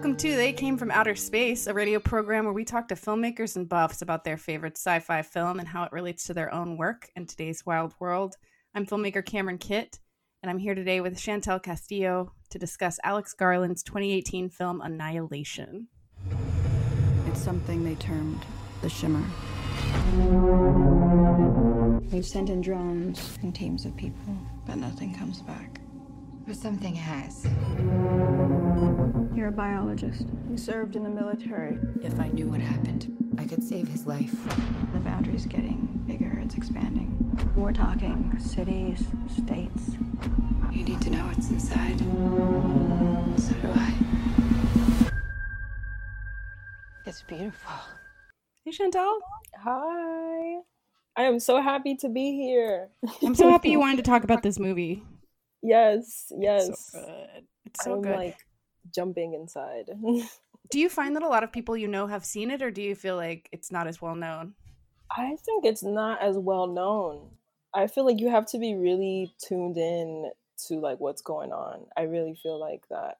Welcome to They Came from Outer Space, a radio program where we talk to filmmakers and buffs about their favorite sci fi film and how it relates to their own work in today's wild world. I'm filmmaker Cameron Kitt, and I'm here today with Chantel Castillo to discuss Alex Garland's 2018 film Annihilation. It's something they termed the Shimmer. We've sent in drones and teams of people, but nothing comes back. But something has. You're a biologist. You served in the military. If I knew what happened, I could save his life. The boundary's getting bigger, it's expanding. We're talking cities, states. You need to know what's inside. So do I. It's beautiful. Hey, Chantel. Hi. I am so happy to be here. I'm so happy you wanted to talk about this movie. Yes, yes. It's so good. It's so I'm good. like jumping inside. do you find that a lot of people you know have seen it, or do you feel like it's not as well known? I think it's not as well known. I feel like you have to be really tuned in to like what's going on. I really feel like that.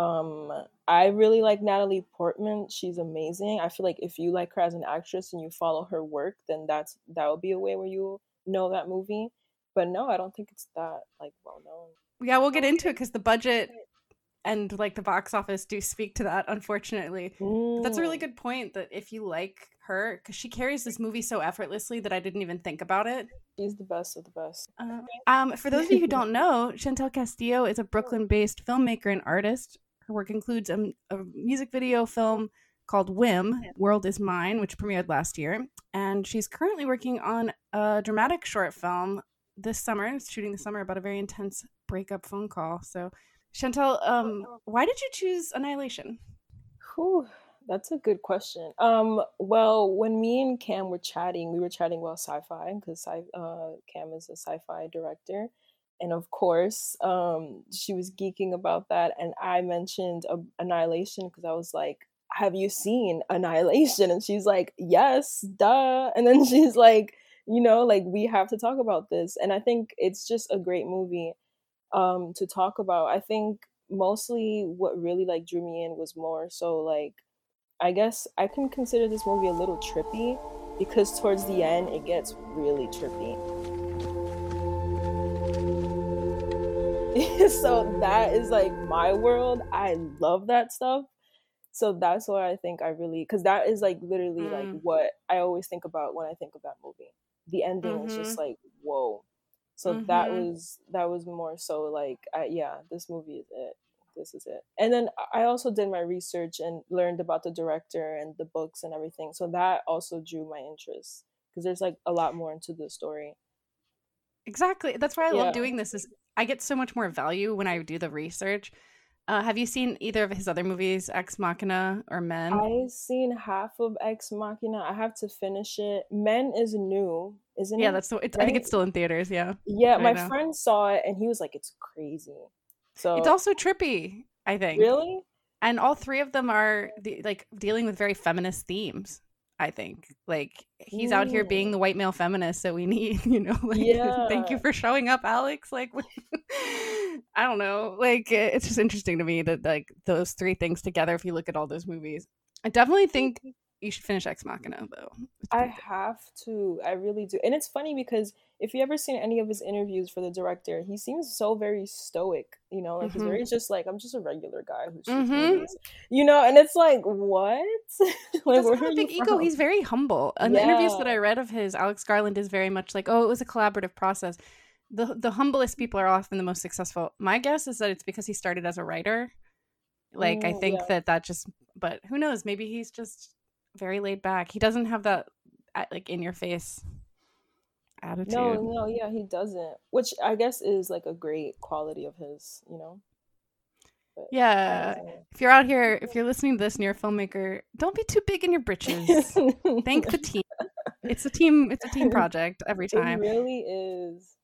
Um I really like Natalie Portman. She's amazing. I feel like if you like her as an actress and you follow her work, then that's that would be a way where you know that movie. But no, I don't think it's that like well known. Yeah, we'll get into it because the budget and like the box office do speak to that. Unfortunately, that's a really good point. That if you like her, because she carries this movie so effortlessly that I didn't even think about it. She's the best of the best. Uh, um, for those of you who don't know, Chantel Castillo is a Brooklyn-based filmmaker and artist. Her work includes a, a music video film called Whim, World is Mine, which premiered last year. And she's currently working on a dramatic short film this summer, shooting this summer about a very intense breakup phone call. So, Chantel, um, why did you choose Annihilation? Whew, that's a good question. Um, well, when me and Cam were chatting, we were chatting about sci-fi because uh, Cam is a sci-fi director, and of course, um, she was geeking about that, and I mentioned uh, Annihilation because I was like, "Have you seen Annihilation?" And she's like, "Yes, duh." And then she's like you know like we have to talk about this and i think it's just a great movie um to talk about i think mostly what really like drew me in was more so like i guess i can consider this movie a little trippy because towards the end it gets really trippy. So that is like my world. I love that stuff. So that's why i think i really because that is like literally mm. like what i always think about when i think of that movie. The ending mm-hmm. was just like whoa so mm-hmm. that was that was more so like I, yeah this movie is it this is it and then i also did my research and learned about the director and the books and everything so that also drew my interest because there's like a lot more into the story exactly that's why i yeah. love doing this is i get so much more value when i do the research uh, have you seen either of his other movies, Ex Machina or Men? I've seen half of Ex Machina. I have to finish it. Men is new, isn't yeah, it? that's the. Right? I think it's still in theaters. Yeah. Yeah, my friend saw it and he was like, "It's crazy." So it's also trippy. I think. Really. And all three of them are the, like dealing with very feminist themes. I think like he's out here being the white male feminist that we need, you know. Like, yeah. thank you for showing up, Alex. Like, I don't know. Like, it's just interesting to me that like those three things together. If you look at all those movies, I definitely think you should finish Ex Machina though. I have to. I really do. And it's funny because if you ever seen any of his interviews for the director, he seems so very stoic. You know, like mm-hmm. he's very just like I'm just a regular guy who's mm-hmm. you know, and it's like what? like where a big ego. He's very humble. And yeah. the interviews that I read of his, Alex Garland is very much like, oh, it was a collaborative process. The the humblest people are often the most successful. My guess is that it's because he started as a writer. Like mm, I think yeah. that that just, but who knows? Maybe he's just very laid back. He doesn't have that like in your face attitude. No, no, yeah, he doesn't. Which I guess is like a great quality of his, you know. But, yeah. If you're out here, if you're listening to this and you're a filmmaker, don't be too big in your britches. Thank the team. It's a team. It's a team project every time. It really is.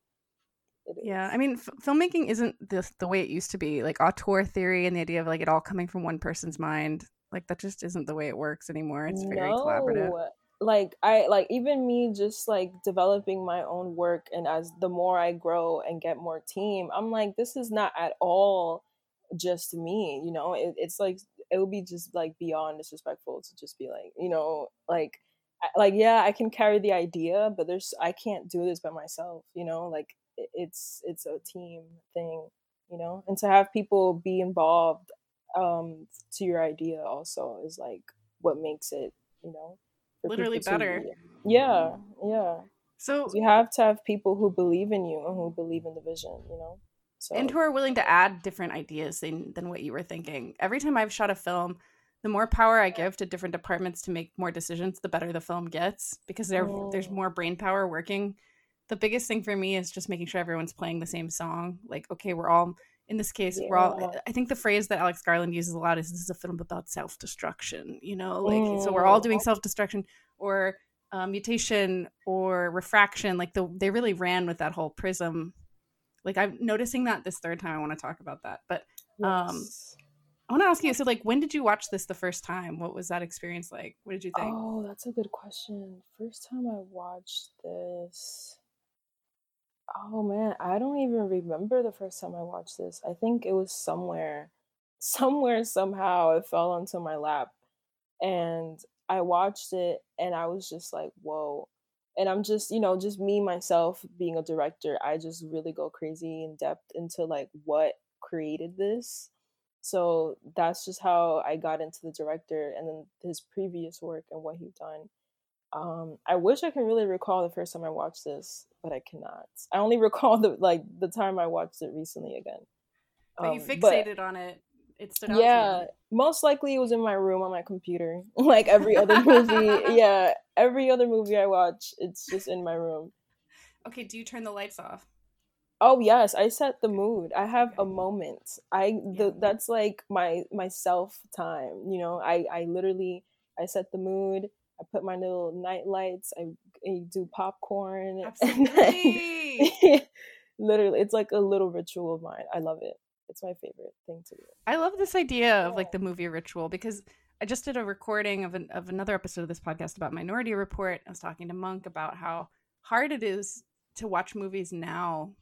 Yeah, I mean, f- filmmaking isn't the the way it used to be. Like auteur theory and the idea of like it all coming from one person's mind. Like that just isn't the way it works anymore. It's very no. collaborative like i like even me just like developing my own work and as the more i grow and get more team i'm like this is not at all just me you know it, it's like it would be just like beyond disrespectful to just be like, you know, like like yeah, I can carry the idea, but there's I can't do this by myself, you know? Like it's it's a team thing, you know? And to have people be involved um to your idea also is like what makes it, you know, literally better. To, yeah, yeah. So you have to have people who believe in you and who believe in the vision, you know? So. And who are willing to add different ideas than, than what you were thinking. Every time I've shot a film, the more power I give to different departments to make more decisions, the better the film gets because there, oh. there's more brain power working. The biggest thing for me is just making sure everyone's playing the same song. Like, okay, we're all in this case, yeah. we're all. I think the phrase that Alex Garland uses a lot is, "This is a film about self destruction." You know, like mm. so we're all doing self destruction or uh, mutation or refraction. Like the they really ran with that whole prism. Like I'm noticing that this third time. I want to talk about that, but um, yes. I want to ask you. So, like, when did you watch this the first time? What was that experience like? What did you think? Oh, that's a good question. First time I watched this. Oh man, I don't even remember the first time I watched this. I think it was somewhere, somewhere, somehow it fell onto my lap. And I watched it and I was just like, whoa. And I'm just, you know, just me, myself being a director, I just really go crazy in depth into like what created this so that's just how I got into the director and then his previous work and what he's done. Um, I wish I can really recall the first time I watched this, but I cannot. I only recall the like the time I watched it recently again. But um, you fixated but, on it. It stood out. Yeah, most likely it was in my room on my computer, like every other movie. yeah, every other movie I watch, it's just in my room. Okay, do you turn the lights off? Oh yes, I set the mood. I have a moment. I the, that's like my my self time. You know, I I literally I set the mood. I put my little night lights. I, I do popcorn. Absolutely. literally, it's like a little ritual of mine. I love it. It's my favorite thing to do. I love this idea of like the movie ritual because I just did a recording of an, of another episode of this podcast about Minority Report. I was talking to Monk about how hard it is to watch movies now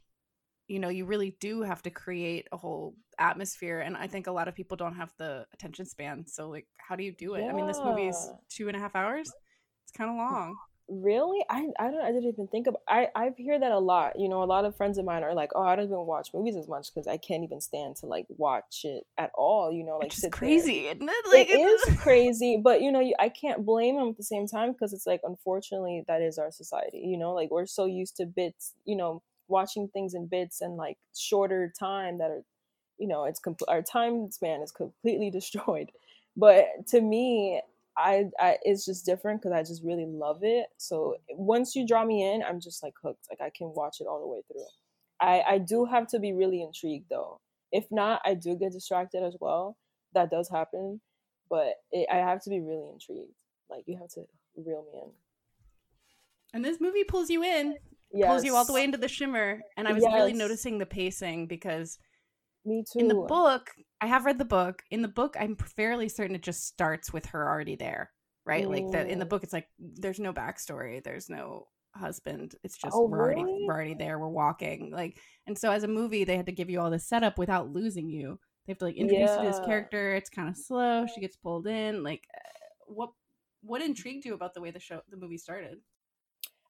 you know you really do have to create a whole atmosphere and i think a lot of people don't have the attention span so like how do you do it? Yeah. i mean this movie is two and a half hours? It's kind of long. Really? I i don't i didn't even think about i i hear that a lot you know a lot of friends of mine are like oh i don't even watch movies as much because i can't even stand to like watch it at all you know like it's crazy isn't it? Like it is crazy but you know i can't blame them at the same time because it's like unfortunately that is our society you know like we're so used to bits you know watching things in bits and like shorter time that are you know it's complete our time span is completely destroyed but to me I, I it's just different because I just really love it. So once you draw me in, I'm just like hooked. Like I can watch it all the way through. I I do have to be really intrigued though. If not, I do get distracted as well. That does happen, but it, I have to be really intrigued. Like you have to reel me in. And this movie pulls you in yes. pulls you all the way into the shimmer. And I was yes. really noticing the pacing because me too. In the book, I have read the book. In the book, I'm fairly certain it just starts with her already there, right? Mm. Like that in the mm. book, it's like there's no backstory, there's no husband. It's just oh, we're really? already we're already there. We're walking like, and so as a movie, they had to give you all this setup without losing you. They have to like introduce yeah. you to this character. It's kind of slow. She gets pulled in. Like, uh, what what intrigued you about the way the show the movie started?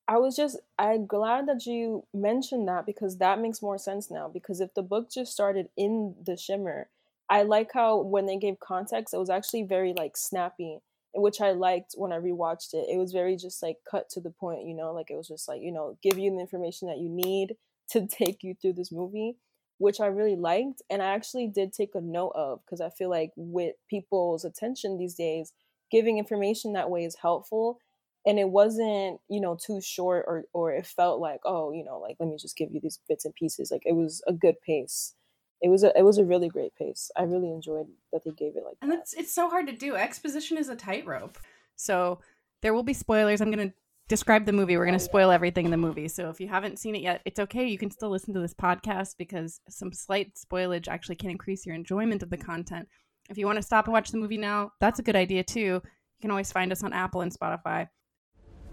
I was just I'm glad that you mentioned that because that makes more sense now. Because if the book just started in the shimmer, I like how when they gave context, it was actually very like snappy, which I liked when I rewatched it. It was very just like cut to the point, you know, like it was just like, you know, give you the information that you need to take you through this movie, which I really liked. And I actually did take a note of because I feel like with people's attention these days, giving information that way is helpful and it wasn't you know too short or or it felt like oh you know like let me just give you these bits and pieces. Like it was a good pace. It was a it was a really great pace. I really enjoyed that they gave it like and that. it's it's so hard to do. Exposition is a tightrope. So there will be spoilers. I'm going to describe the movie. We're going to oh, spoil everything in the movie. So if you haven't seen it yet it's okay. You can still listen to this podcast because some slight spoilage actually can increase your enjoyment of the content. If you want to stop and watch the movie now that's a good idea too. You can always find us on apple and spotify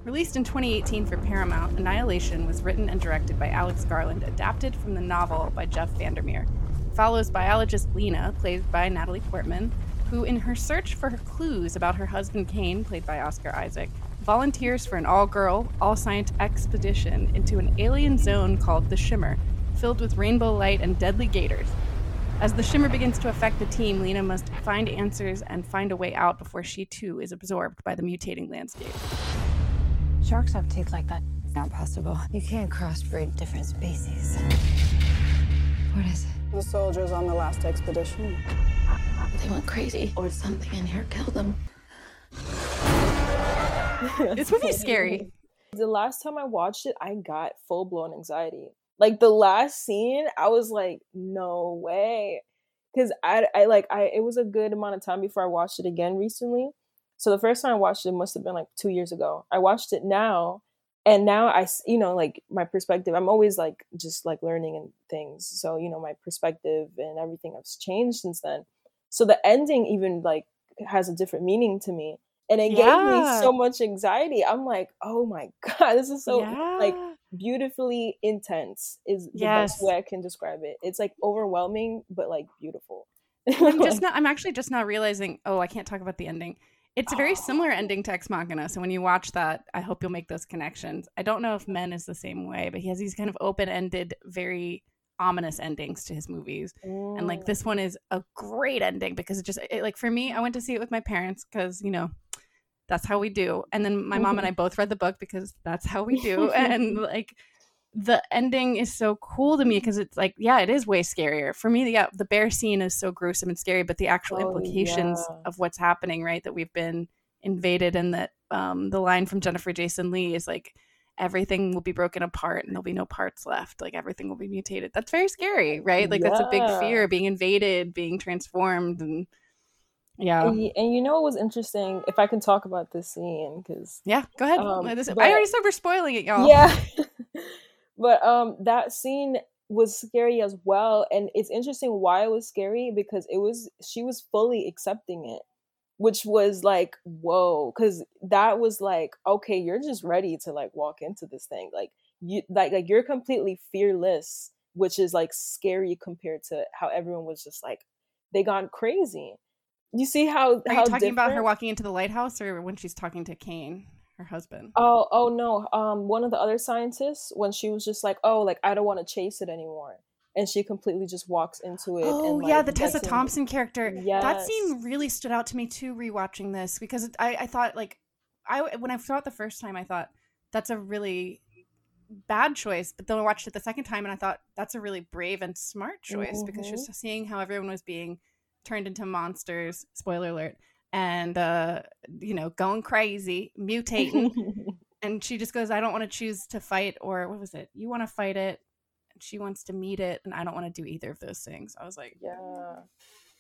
Released in 2018 for Paramount, Annihilation was written and directed by Alex Garland, adapted from the novel by Jeff VanderMeer. It follows biologist Lena, played by Natalie Portman, who, in her search for clues about her husband Kane, played by Oscar Isaac, volunteers for an all girl, all science expedition into an alien zone called the Shimmer, filled with rainbow light and deadly gators. As the Shimmer begins to affect the team, Lena must find answers and find a way out before she too is absorbed by the mutating landscape. Sharks have teeth like that. Not possible. You can't crossbreed different species. What is it? The soldiers on the last expedition. They went crazy, or something in here killed them. This movie's scary. The last time I watched it, I got full blown anxiety. Like the last scene, I was like, no way. Cause I, I like I it was a good amount of time before I watched it again recently. So the first time I watched it must have been like two years ago. I watched it now, and now I, you know, like my perspective. I'm always like just like learning and things. So you know, my perspective and everything has changed since then. So the ending even like has a different meaning to me, and it gave me so much anxiety. I'm like, oh my god, this is so like beautifully intense. Is the Yes. best way I can describe it. It's like overwhelming, but like beautiful. I'm just not. I'm actually just not realizing. Oh, I can't talk about the ending. It's a very oh. similar ending to Ex Machina. So when you watch that, I hope you'll make those connections. I don't know if Men is the same way, but he has these kind of open-ended, very ominous endings to his movies. And like this one is a great ending because it just it, like for me, I went to see it with my parents because you know that's how we do. And then my mom and I mm-hmm. both read the book because that's how we do. and like the ending is so cool to me because it's like yeah, it is way scarier for me. Yeah, the bear scene is so gruesome and scary, but the actual Oh, implications yeah. of what's happening, right? That we've been invaded, and that um, the line from Jennifer Jason Lee is like everything will be broken apart and there'll be no parts left like everything will be mutated that's very scary right like that's a big fear being invaded being transformed and yeah And, and you know what was interesting? If I can talk about this scene, because yeah go ahead Um, i already said we're spoiling it y'all yeah, but um, that scene was scary as well, and it's interesting why it was scary because it was she was fully accepting it, which was like whoa, because that was like okay, you're just ready to like walk into this thing, like you like like you're completely fearless, which is like scary compared to how everyone was just like they gone crazy. You see how are how you talking about her walking into the lighthouse or when she's talking to kane her husband Oh, oh no. Um, one of the other scientists, when she was just like, "Oh, like I don't want to chase it anymore," and she completely just walks into it. Oh and, yeah, the Tessa Thompson character. That scene really stood out to me too. Rewatching this because it, I, I thought like I when I saw it the first time, I thought that's a really bad choice. But then I watched it the second time, and I thought that's a really brave and smart choice because Mm-hmm. just seeing how everyone was being turned into monsters. Spoiler alert. And uh, you know, going crazy, mutating, and she just goes, "I don't want to choose to fight, or what was it? You want to fight it, and she wants to meet it, and I don't want to do either of those things." I was like, yeah,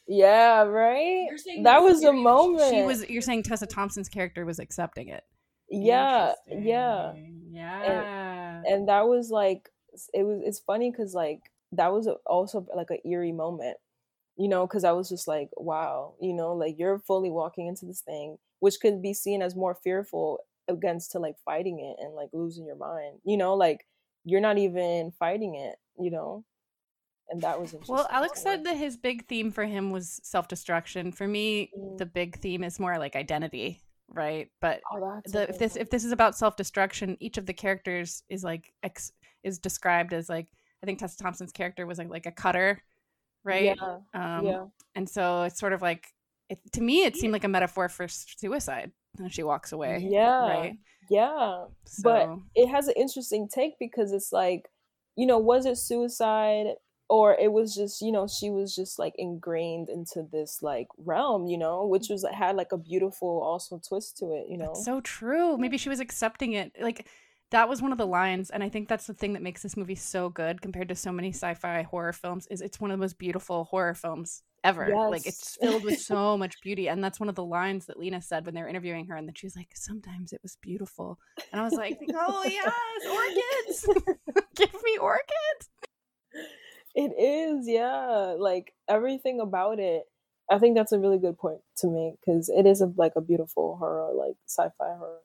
yeah, right. That was a moment. She was. You're saying Tessa Thompson's character was accepting it. yeah, yeah. Yeah. and that was like it was it's funny because like that was also like an eerie moment you know because i was just like wow you know like you're fully walking into this thing which could be seen as more fearful against to like fighting it and like losing your mind you know like you're not even fighting it you know and that was interesting well, Alex said that his big theme for him was self destruction. For me, Mm. the big theme is more like identity, right? But oh, the, if this if this is about self destruction, each of the characters is like ex, is described as like I think Tessa Thompson's character was like like a cutter, right? yeah Um, yeah And so it's sort of like it, to me, it seemed like a metaphor for suicide. And she walks away. Yeah. Right. yeah So, but it has an interesting take because it's like you know was it suicide or it was just you know she was just like ingrained into this like realm you know which was had like a beautiful also twist to it you know That's so true. Maybe she was accepting it. Like that was one of the lines, and I think that's the thing that makes this movie so good compared to so many sci-fi horror films. Is it's one of the most beautiful horror films ever. Like it's filled with so much beauty, and that's one of the lines that Lena said when they were interviewing her, and that she was like, "Sometimes it was beautiful," and I was like, "Oh yes, orchids! Give me orchids!" it is yeah like everything about it i think that's a really good point to make because it is a, like a beautiful horror like sci-fi horror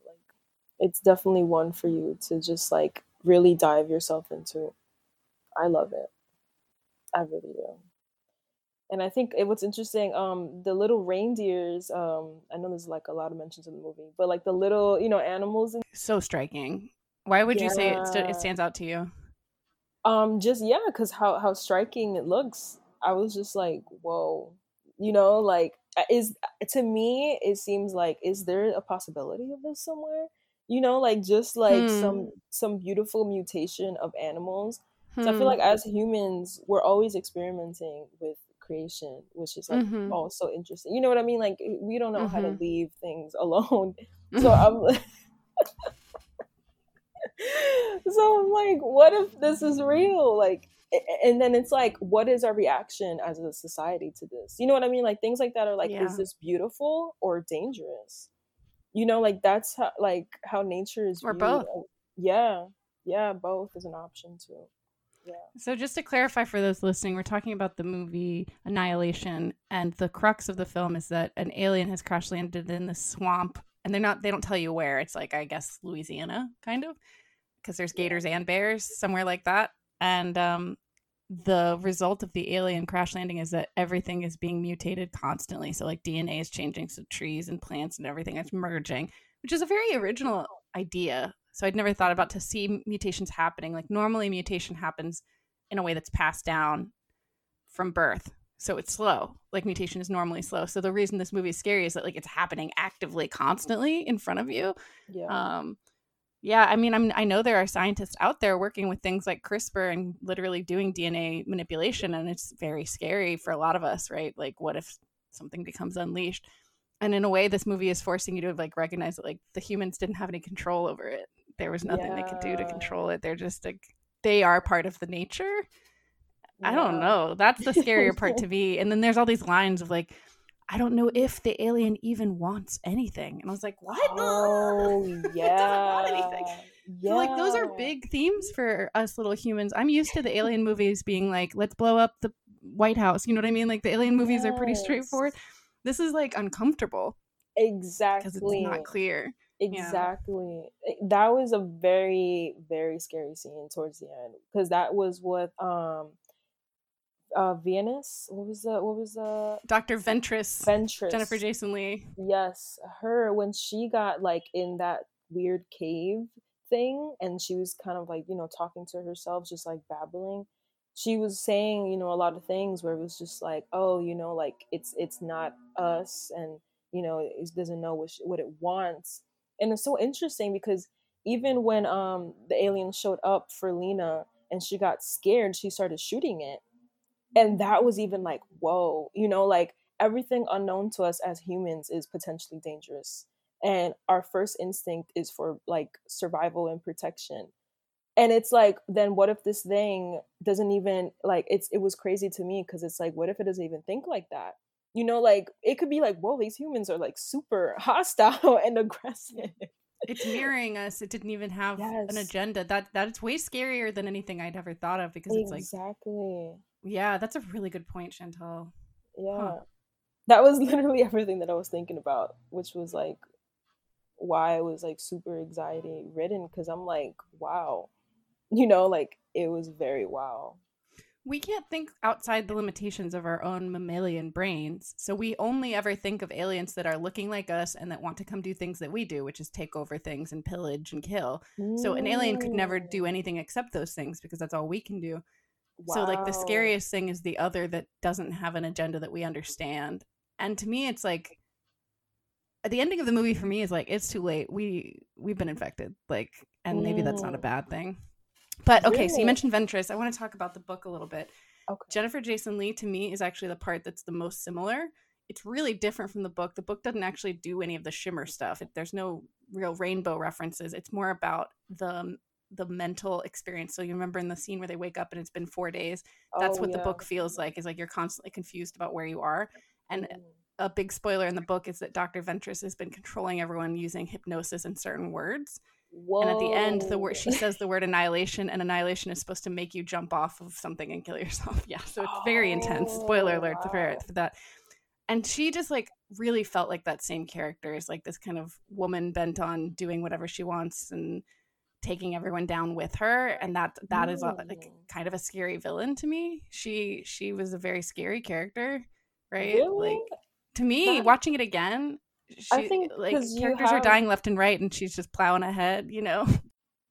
it's definitely one for you to just like really dive yourself into i love it i really do and I think it, what's interesting, um, the little reindeers. Um, I know there's like a lot of mentions in the movie, but like the little, you know, animals. In- so striking. Why would you say it, st- it stands out to you? um, just yeah, because how how striking it looks. I was just like, whoa, you know, like is to me it seems like is there a possibility of this somewhere? You know, like just like Hmm. some some beautiful mutation of animals So I feel Hmm. like as humans, we're always experimenting with creation, which is like Mhm. also interesting. You know what I mean? Like we don't know how to Mhm. leave things alone. So I'm So I'm like, what if this is real? Like and then it's like, what is our reaction as a society to this? You know what I mean? Like things like that are like, Yeah. is this beautiful or dangerous? You know, like that's how like how nature is Or viewed. both. Yeah. Yeah, both is an option too. Yeah. So just to clarify for those listening, we're talking about the movie Annihilation, and the crux of the film is that an alien has crash landed in the swamp, and they're not they don't tell you where. It's like I guess Louisiana, kind of, because there's gators and bears somewhere like that. And um, the result of the alien crash landing is that everything is being mutated constantly. So like DNA is changing, so trees and plants and everything is merging, which is a very original idea. So I'd never thought about to see mutations happening. Like normally mutation happens in a way that's passed down from birth. So it's slow. Like mutation is normally slow. So the reason this movie is scary is that like it's happening actively constantly in front of you. Yeah. Um yeah, I mean I'm I know there are scientists out there working with things like CRISPR and literally doing DNA manipulation and it's very scary for a lot of us, right? Like what if something becomes unleashed? And in a way this movie is forcing you to like recognize that like the humans didn't have any control over it. There was nothing they could do to control it. They're just like they are part of the nature. I don't know. That's the scarier part to me. And then there's all these lines of like, I don't know if the alien even wants anything. And I was like, what? Oh It yeah. doesn't want anything. Yeah. So like those are big themes for us little humans. I'm used to the alien movies being like, let's blow up the White House. You know what I mean? Like the alien movies are pretty straightforward. This is like uncomfortable Exactly. because it's not clear. Exactly. It- That was a very very scary scene towards the end because that was what um uh Venus what was the what was the Dr. Ventress, Ventress Jennifer Jason Lee. Yes, her when she got like in that weird cave thing and she was kind of like, you know, talking to herself, just like babbling. She was saying, you know, a lot of things where it was just like, oh, you know, like it's it's not us and you know, it doesn't know what sh- what it wants. And it's so interesting because even when um the alien showed up for Lena and she got scared, she started shooting it. And that was even like, whoa, you know, like everything unknown to us as humans is potentially dangerous. And our first instinct is for like survival and protection. And it's like then what if this thing doesn't even like it's it was crazy to me because it's like what if it doesn't even think like that? You know like it could be like whoa these humans are like super hostile and aggressive. It's mirroring us. It didn't even have an agenda. That that's way scarier than anything I'd ever thought of because it's like exactly Yeah, that's a really good point, Chantel. yeah that was literally everything that i was thinking about which was like why i was like super anxiety ridden because i'm like wow you know like it was very wow We can't think outside the limitations of our own mammalian brains. So we only ever think of aliens that are looking like us and that want to come do things that we do, which is take over things and pillage and kill. So an alien could never Mm. do anything except those things because that's all we can do. So like the scariest thing is the other that doesn't have an agenda that we understand. And to me it's like the ending of the movie for me is like it's too late. We we've been infected. Like and maybe that's not a Mm. bad thing. But okay, so you mentioned Ventress. I want to talk about the book a little bit. Okay. Jennifer Jason Lee to me is actually the part that's the most similar. It's really different from the book. The book doesn't actually do any of the shimmer stuff. It, there's no real rainbow references. It's more about the the mental experience. So you remember in the scene where they wake up and it's been 4 days, that's Oh, what the book feels like is like you're constantly confused about where you are. And Mm. a big spoiler in the book is that Dr. Ventress has been controlling everyone using hypnosis and certain words. Whoa. And at the end, the word she says the word annihilation, and annihilation is supposed to make you jump off of something and kill yourself. Yeah, so it's very intense. Spoiler Oh, alert for, for that. And she just like really felt like that same character is like this kind of woman bent on doing whatever she wants and taking everyone down with her and that that is a, like kind of a scary villain to me. She she was a very scary character right? Really? like to me That- watching it again she, I think like characters are dying left and right and she's just plowing ahead you know?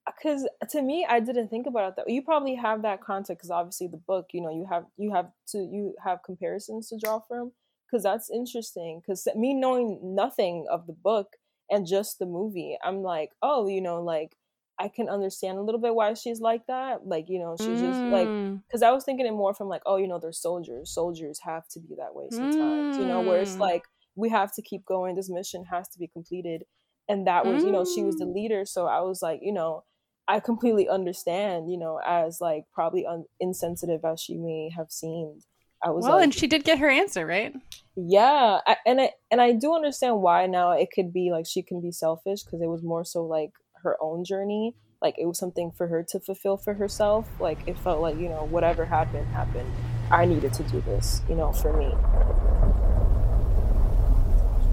Uh, because to me i didn't think about it that you probably have that context because obviously the book you know you have you have to you have comparisons to draw from because that's interesting because me knowing nothing of the book and just the movie i'm like oh you know like i can understand a little bit why she's like that like you know she's just like Mm. because I was thinking it more from like, oh, you know, they're soldiers. Soldiers have to be that way sometimes, you know, where it's Mm. like we have to keep going. This mission has to be completed, and that was, you know, she was the Mm. leader. So I was like, you know, I completely understand, you know, as like probably un- insensitive as she may have seemed. I was well like, and she did get her answer right yeah, I, and I and I do understand why now it could be like she can be selfish because it was more so like her own journey. Like it was something for her to fulfill for herself. Like it felt like you know whatever happened happened. I needed to do this, you know, for me.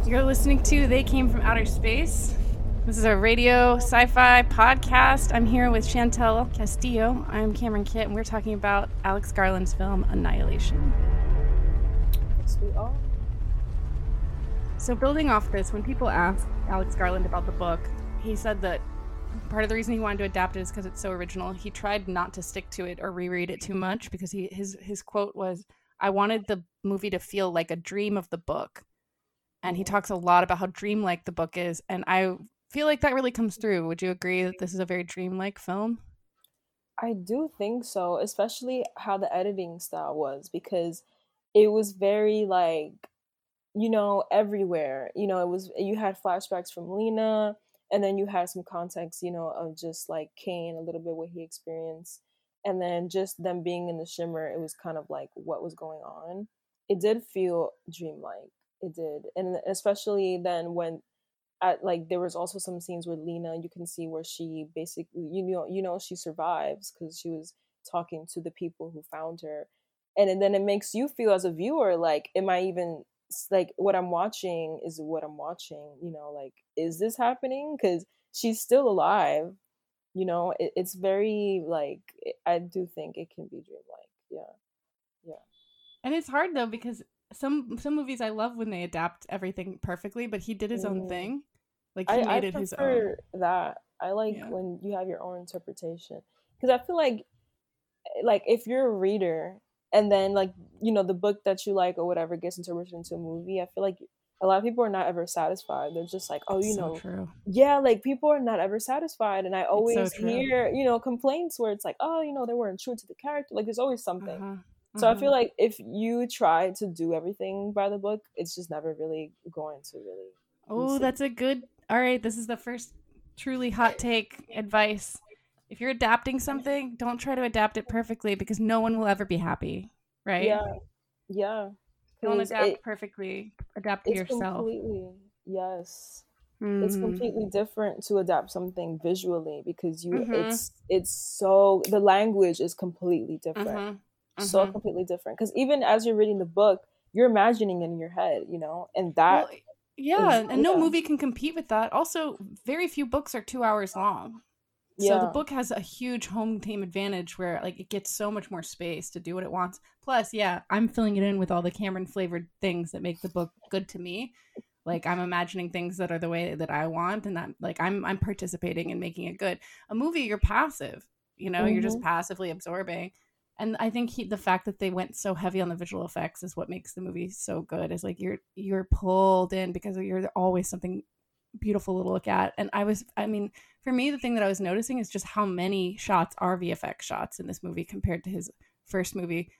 You're listening to They Came from Outer Space. This is a radio sci fi podcast. I'm here with Chantel Castillo. I'm Cameron Kitt, and we're talking about Alex Garland's film Annihilation. Yes, we are. So, building off this, when people ask Alex Garland about the book, he said that part of the reason he wanted to adapt it is because it's so original. He tried not to stick to it or reread it too much because he his his quote was, "I wanted the movie to feel like a dream of the book," and he talks a lot about how dreamlike the book is, and I feel like that really comes through. Would you agree that this is a very dreamlike film? I do think so, especially how the editing style was because it was very like you know everywhere. You know, it was you had flashbacks from Lena and then you had some context, you know, of just like Kane, a little bit what he experienced. And then just them being in the shimmer, it was kind of like what was going on. It did feel dreamlike. It did. And especially then when at like there was also some scenes with Lena, you can see where she basically you know you know she survives because she was talking to the people who found her, and then it makes you feel as a viewer like, am I even like what I'm watching is what I'm watching? You know, like is this happening? Because she's still alive. You know, it, it's very like I do think it can be dreamlike. Yeah, yeah. And it's hard though because some some movies I love when they adapt everything perfectly, but he did his own Mm. thing. Like he I, I made it his own. that. I like Yeah. when you have your own interpretation because I feel like, eh, like if you're a reader and then like you know the book that you like or whatever gets interpreted into a movie, I feel like a lot of people are not ever satisfied. They're just like, oh, you so know, true. yeah, like people are not ever satisfied, and I always true. hear you know complaints where it's like, oh, you know, they weren't true to the character. Like there's always something. Uh-huh. So I uh-huh. feel like if you try to do everything by the book, it's just never really going to really. Oh, that's a good. All right, this is the first truly hot take advice. If you're adapting something, don't try to adapt it perfectly because no one will ever be happy, right? Yeah, yeah. Don't adapt it- perfectly. Adapt to it's yourself. completely yes. It's Mhm. completely different to adapt something visually because you Mhm. it's it's so the language is completely different. Mhm. So Mhm. completely different because even as you're reading the book, you're imagining it in your head, you know, and that Well, yeah, is- and no movie can compete with that. Also, very few books are two hours long. So the book has a huge home team advantage where like it gets so much more space to do what it wants. Plus, yeah, I'm filling it in with all the Cameron flavored things that make the book good to me. Like I'm imagining things that are the way that I want and that like I'm I'm participating in making it good. A movie you're passive, you know, you're just mm-hmm. passively absorbing. And I think he, the fact that they went so heavy on the visual effects is what makes the movie so good. Is like you're you're pulled in because you're always something beautiful to look at. And I was, I mean, for me, the thing that I was noticing is just how many shots are VFX shots in this movie compared to his first movie.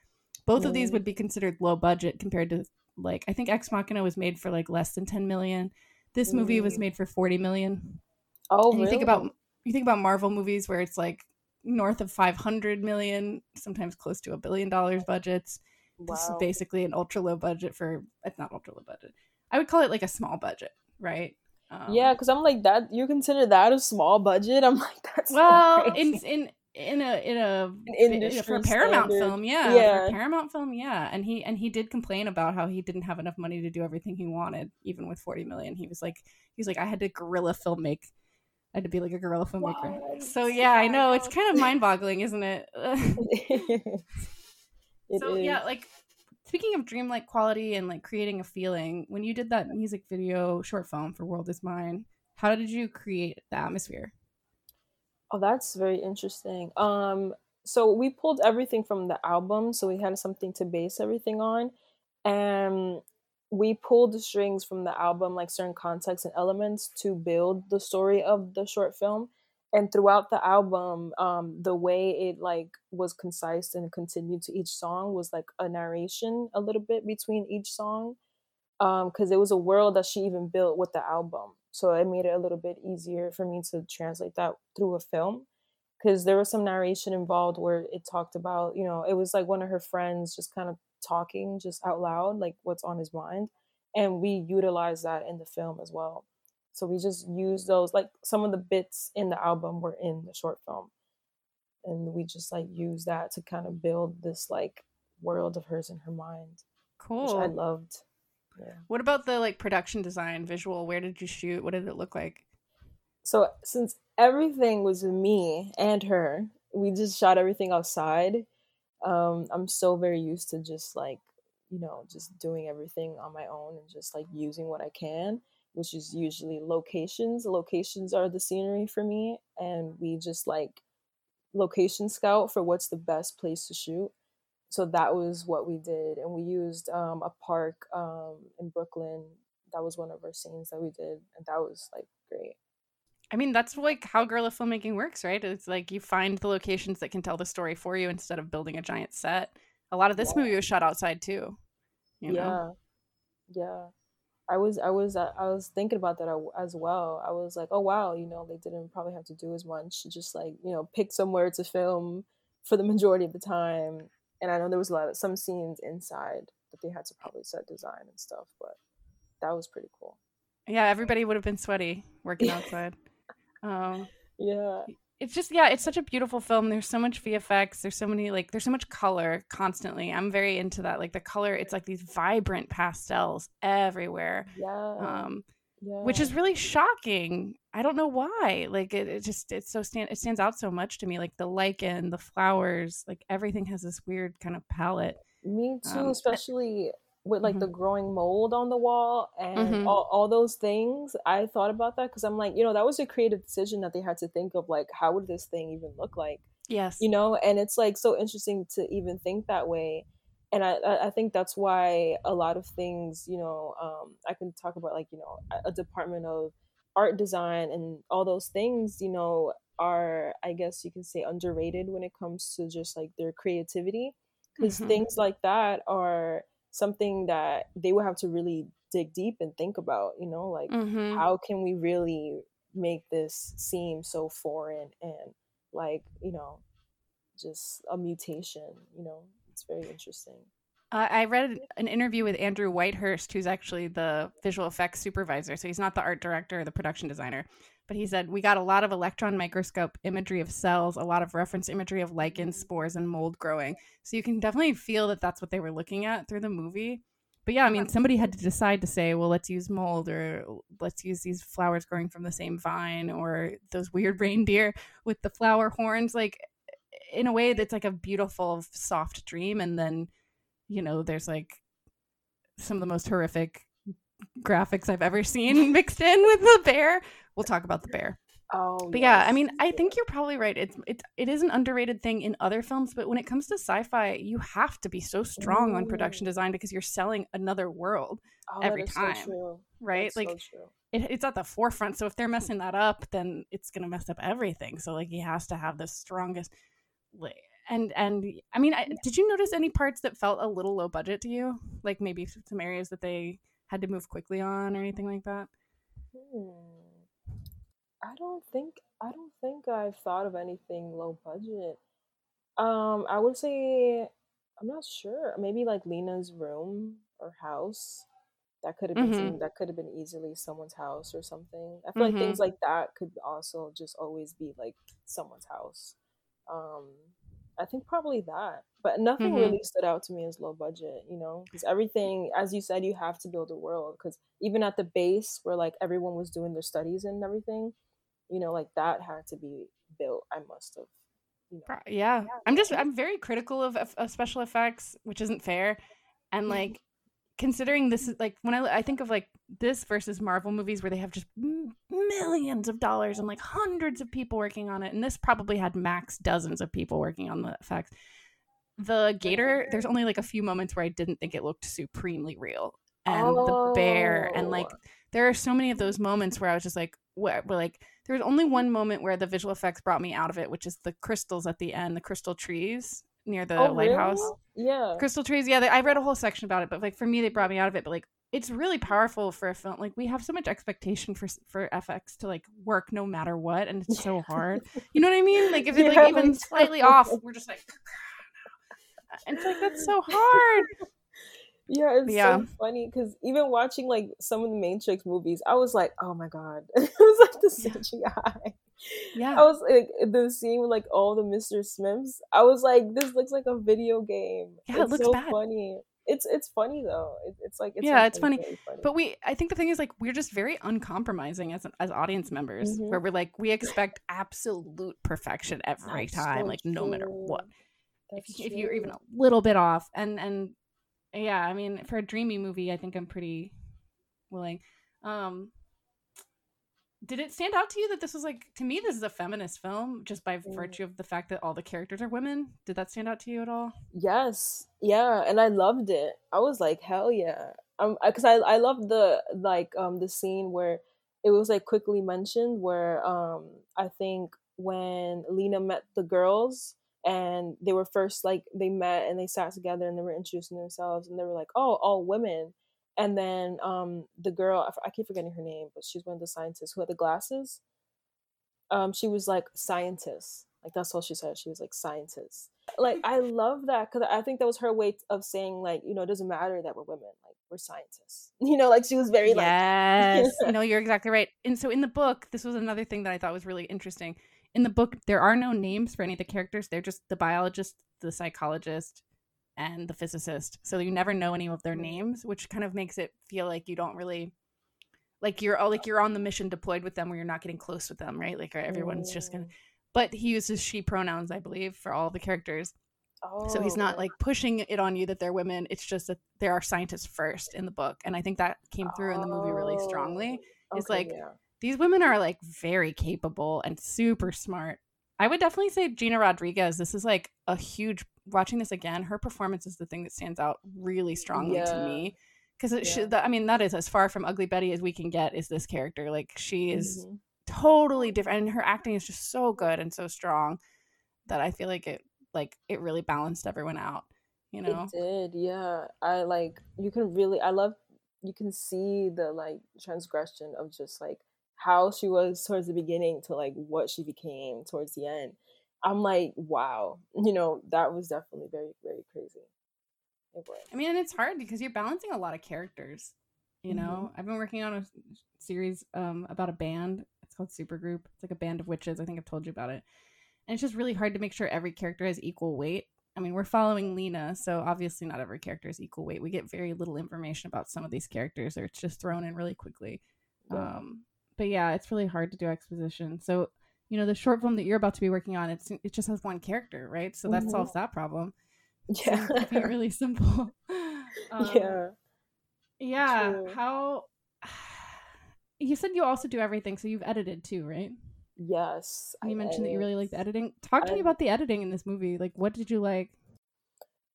Both of these would be considered low budget compared to like I think Ex Machina was made for like less than 10 million. This movie was made for 40 million. oh and you really? think about you think about Marvel movies where it's like north of 500 million, sometimes close to a billion dollars budgets. This is basically an ultra low budget for it's not ultra low budget. I would call it like a small budget, right? Um, yeah, because I'm like that. You consider that a small budget? I'm like that's so Well, in crazy. in in a in a fi- for a Paramount standard. film, yeah, for Yeah. a Paramount film, yeah, and he and he did complain about how he didn't have enough money to do everything he wanted, even with forty million. He was like, he was like, I had to guerrilla film make I had to be like a guerrilla filmmaker. What? So yeah, I know it's kind of mind-boggling, isn't it? It so is. yeah, like speaking of dreamlike quality and like creating a feeling, when you did that music video short film for World Is Mine, how did you create the atmosphere? Oh, that's very interesting. Um, so we pulled everything from the album, so we had something to base everything on, and we pulled the strings from the album, like certain context and elements, to build the story of the short film. And throughout the album, um, the way it like was concise and continued to each song was like a narration a little bit between each song, because it was a world that she even built with the album. So it made it a little bit easier for me to translate that through a film because there was some narration involved where it talked about, you know, it was like one of her friends just kind of talking just out loud, like what's on his mind. And we utilized that in the film as well. So we just used those, like some of the bits in the album were in the short film. And we just like used that to kind of build this like world of hers in her mind, which I loved. Yeah. What about the like production design, visual? Where did you shoot? What did it look like? So since everything was me and her, we just shot everything outside. Um, I'm so very used to just like, you know, just doing everything on my own and just like using what I can, which is usually locations. Locations are the scenery for me, and we just like location scout for what's the best place to shoot. So that was what we did, and we used um, a park um, in Brooklyn. That was one of our scenes that we did, and that was like great. I mean, that's like how guerrilla filmmaking works, right? It's like you find the locations that can tell the story for you instead of building a giant set. A lot of this Yeah. movie was shot outside too. You know? Yeah, yeah. I was, I was, uh, I was thinking about that as well. I was like, oh wow, you know, they didn't probably have to do as much. Just like you know, pick somewhere to film for the majority of the time. And I know there was a lot of some scenes inside that they had to probably set design and stuff, but that was pretty cool. Yeah, everybody would have been sweaty working outside. um, Yeah, it's just yeah, it's such a beautiful film. There's so much VFX. There's so many like there's so much color constantly. I'm very into that. Like the color, it's like these vibrant pastels everywhere. yeah, Um, yeah. which is really shocking. I don't know why. Like it, it just it's so stand it stands out so much to me. Like the lichen, the flowers, like everything has this weird kind of palette. Me too, Um, especially with like Mhm. the growing mold on the wall and Mhm. all, all those things. I thought about that because I'm like, you know, that was a creative decision that they had to think of like, how would this thing even look like? Yes. You know, and it's like so interesting to even think that way. And I, I think that's why a lot of things, you know, um, I can talk about like, you know, a- department of art design and all those things, you know, are, I guess you can say, underrated when it comes to just like their creativity because Mhm. things like that are something that they would have to really dig deep and think about you know like Mhm. how can we really make this seem so foreign and like you know just a mutation you know it's very interesting Uh, I read an interview with Andrew Whitehurst, who's actually the visual effects supervisor. So he's not the art director or the production designer. But he said, We got a lot of electron microscope imagery of cells, a lot of reference imagery of lichens, mm-hmm. spores, and mold growing. So you can definitely feel that that's what they were looking at through the movie. But yeah, I mean, somebody had to decide to say, well, let's use mold or let's use these flowers growing from the same vine or those weird reindeer with the flower horns. Like, in a way, that's like a beautiful, soft dream. And then you know, there's like some of the most horrific graphics I've ever seen mixed in with the bear. We'll talk about the bear. oh But yeah, I mean, I think you're probably right. It's it, it is an underrated thing in other films, but when it comes to sci-fi, you have to be so strong on production design because you're selling another world, oh, every time, so true. right? That's like so true. it, it's at the forefront. So if they're messing that up, then it's gonna mess up everything. So like he has to have the strongest. And and I mean, I, did you notice any parts that felt a little low budget to you? Like maybe some areas that they had to move quickly on or anything like that. Hmm. I don't think I don't think I've thought of anything low budget. Um, I would say I'm not sure. Maybe like Lena's room or house. That could have been Mhm. that could have been easily someone's house or something. I feel like things like that could also just always be like someone's house. Um, I think probably that, but nothing Mhm. really stood out to me as low budget. You know, because everything, as you said, you have to build a world. Because even at the base, where like everyone was doing their studies and everything, You know, like that had to be built. I must have. You know. Pro- Yeah. I'm just I'm very critical of, of, of special effects, which isn't fair. And mm-hmm. like considering this is like when I I think of like this versus Marvel movies where they have just m- millions of dollars and like hundreds of people working on it and this probably had max dozens of people working on the effects. The gator, there's only like a few moments where I didn't think it looked supremely real. And the bear and like Oh. there are so many of those moments where I was just like, where, where like there was only one moment where the visual effects brought me out of it, which is the crystals at the end, the crystal trees near the Oh, lighthouse. really? Yeah. Crystal trees, yeah, they, I read a whole section about it, but like for me, they brought me out of it. But like, it's really powerful for a film. Like we have so much expectation for for FX to like work no matter what, and it's so hard. You know what I mean? Like if it's Yeah, like even slightly off, we're just like, and it's like that's so hard. Yeah, it's Yeah. so funny because even watching like some of the Matrix movies, I was like, oh my god, it was like the CGI. Yeah. I was like the scene with like all the Mr. Smiths. I was like, this looks like a video game. Yeah, it it's looks so bad. funny. It's it's funny though. It, it's like it's Yeah, like, it's funny. funny. But we, I think the thing is, like, we're just very uncompromising as as audience members, Mhm. where we're like, we expect absolute perfection every That's time, so like, no matter what. If, you- if you're even a little bit off, and and yeah, I mean, for a dreamy movie, I think I'm pretty willing. Um, did it stand out to you that this was like to me this is a feminist film just by Mm. virtue of the fact that all the characters are women? Did that stand out to you at all? Yes, yeah, and I loved it. I was like, hell yeah, um, because I I loved the like um the scene where it was like quickly mentioned where um I think when Lena met the girls and they were first like they met and they sat together and they were introducing themselves and they were like, oh, all women, and then um the girl I f- I keep forgetting her name, but she's one of the scientists who had the glasses. Um, she was like scientist, like that's all she said. She was like scientist. Like I love that because I think that was her way of saying like you know it doesn't matter that we're women like we're scientists. You know like she was very like yes. No you're exactly right. And so in the book this was another thing that i thought was really interesting in the book there are no names for any of the characters they're just the biologist the psychologist and the physicist so you never know any of their Mm. names which kind of makes it feel like you don't really like you're all like you're on the mission deployed with them where you're not getting close with them right like everyone's just gonna Mm. but he uses she pronouns i believe for all the characters oh. so he's not Oh, like pushing it on you that they're women it's just that there are scientists first in the book and i think that came through in the movie really strongly oh, It's like- yeah. These women are like very capable and super smart. I would definitely say gina rodriguez. This is like a huge watching this again her performance is the thing that stands out really strongly to me. Because it Yeah. should i mean that is as far from ugly betty as we can get is this character. Like she is Mhm. totally different and her acting is just so good and so strong that i feel like it like it really balanced everyone out you know? it did yeah. I like you can really I love you can see the like transgression of just like how she was towards the beginning to like what she became towards the end I'm like wow you know that was definitely very very crazy I mean, and it's hard because you're balancing a lot of characters. You know, Mm-hmm. I've been working on a series um, about a band. It's called Supergroup. It's like a band of witches. I think I've told you about it. And it's just really hard to make sure every character has equal weight. I mean, we're following Lena, so obviously not every character is equal weight. We get very little information about some of these characters, or it's just thrown in really quickly. Yeah. Um, but yeah, it's really hard to do exposition. So, you know, the short film that you're about to be working on, it's it just has one character, right? So that Mhm. solves that problem. yeah So really simple. Um, yeah yeah. True. How you said you also do everything, so you've edited too, right? yes you I mentioned that you really edit. like the editing. Talk to me about the editing in this movie. Like, what did you like?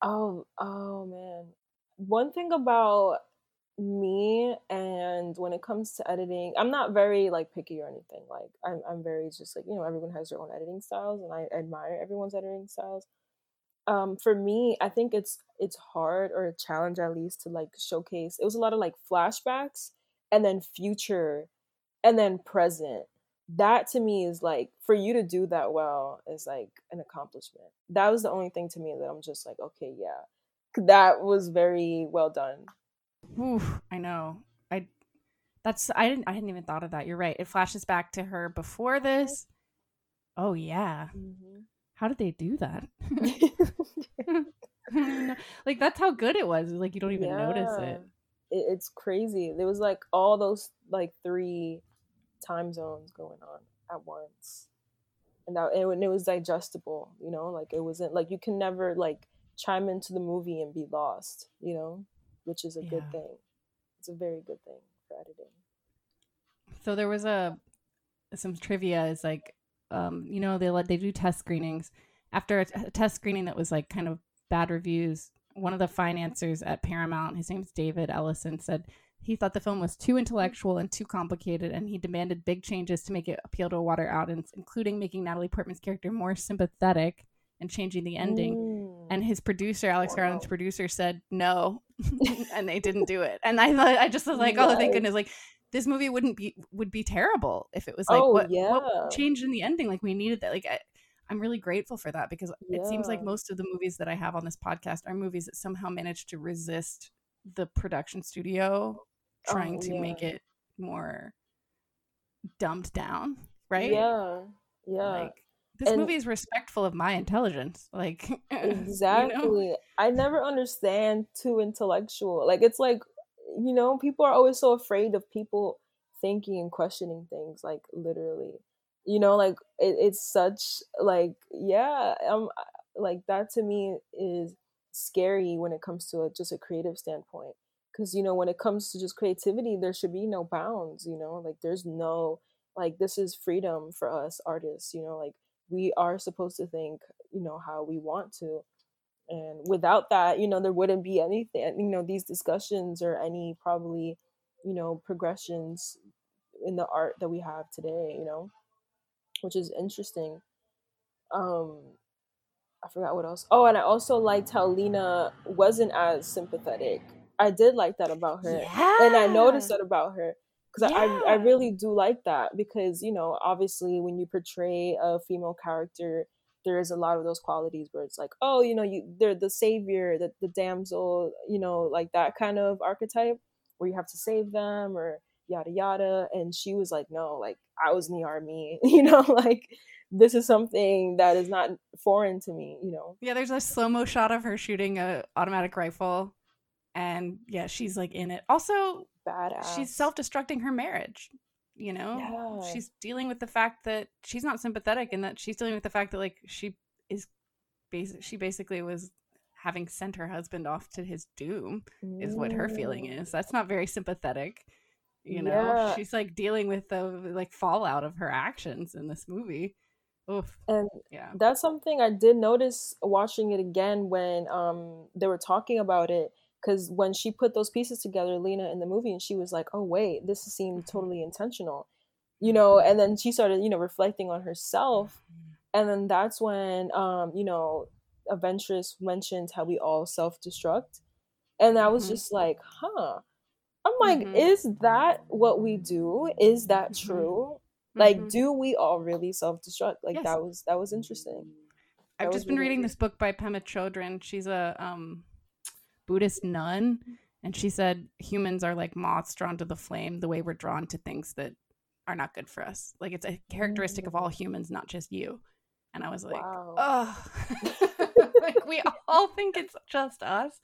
Oh, oh man. One thing about me and when it comes to editing, I'm not very like picky or anything. Like I'm I'm very just like, you know, everyone has their own editing styles and I admire everyone's editing styles. Um for me, I think it's it's hard or a challenge at least to like showcase. It was a lot of like flashbacks and then future and then present. That to me is like for you to do that well is like an accomplishment. That was the only thing to me that I'm just like, okay, yeah. That was very well done. Oof, I know. I that's I didn't I hadn't even thought of that. You're right. It flashes back to her before this. Oh yeah. Mm-hmm. How did they do that? like that's how good it was. Like you don't even notice it. it. It's crazy. There was like all those like three time zones going on. at once and that and it was digestible you know like it wasn't like you can never like chime into the movie and be lost you know which is a yeah. good thing it's a very good thing for editing so there was a some trivia is like um you know they let they do test screenings after a, a test screening that was like kind of bad reviews one of the financiers at paramount his name's david ellison said he thought the film was too intellectual and too complicated, and he demanded big changes to make it appeal to a wider audience, including making Natalie Portman's character more sympathetic and changing the ending. Mm. And his producer, Alex wow. Garland's producer, said no, and they didn't do it. And I thought, I just was like, yes. oh, thank goodness! Like this movie wouldn't be would be terrible if it was like oh, what, yeah. what changed in the ending. Like we needed that. Like I, I'm really grateful for that because yeah. it seems like most of the movies that I have on this podcast are movies that somehow manage to resist the production studio trying oh, to yeah. make it more dumbed down, right? Yeah. Yeah. Like this and movie is respectful of my intelligence. Like Exactly. You know? I never understand too intellectual. Like it's like you know, people are always so afraid of people thinking and questioning things like literally. You know, like it, it's such like yeah, um like that to me is scary when it comes to a, just a creative standpoint because you know when it comes to just creativity there should be no bounds you know like there's no like this is freedom for us artists you know like we are supposed to think you know how we want to. And without that you know there wouldn't be anything you know these discussions or any probably you know progressions in the art that we have today you know which is interesting. Um i forgot what else. Oh and i also liked how lena wasn't as sympathetic. I did like that about her, yeah. and I noticed that about her because yeah. I I really do like that because you know obviously when you portray a female character, there is a lot of those qualities where it's like oh you know you they're the savior, the the damsel, you know like that kind of archetype where you have to save them or yada yada, and she was like no like I was in the army, you know like this is something that is not foreign to me, you know. Yeah, there's a slow mo shot of her shooting a automatic rifle and yeah, she's like in it. Also, badass. She's self-destructing her marriage. You know, yeah. she's dealing with the fact that she's not sympathetic, and that she's dealing with the fact that like she is, basic. She basically was having sent her husband off to his doom, is what her feeling is. That's not very sympathetic. You know, yeah. she's like dealing with the like fallout of her actions in this movie. Oof. And yeah, that's something I did notice watching it again when um they were talking about it because when she put those pieces together lena in the movie and she was like oh wait this seemed mm-hmm. totally intentional you know and then she started you know reflecting on herself mm-hmm. and then that's when um you know Aventress mentioned how we all self-destruct and i was mm-hmm. just like huh i'm like mm-hmm. is that what we do is that mm-hmm. true like mm-hmm. do we all really self-destruct like yes. that was that was interesting i've just been really reading this book by pema chodron she's a um Buddhist nun, mm-hmm. and she said humans are like moths drawn to the flame, the way we're drawn to things that are not good for us. Like it's a characteristic of all mm. humans, not just you. And I was like, wow. oh, like we all think it's just us,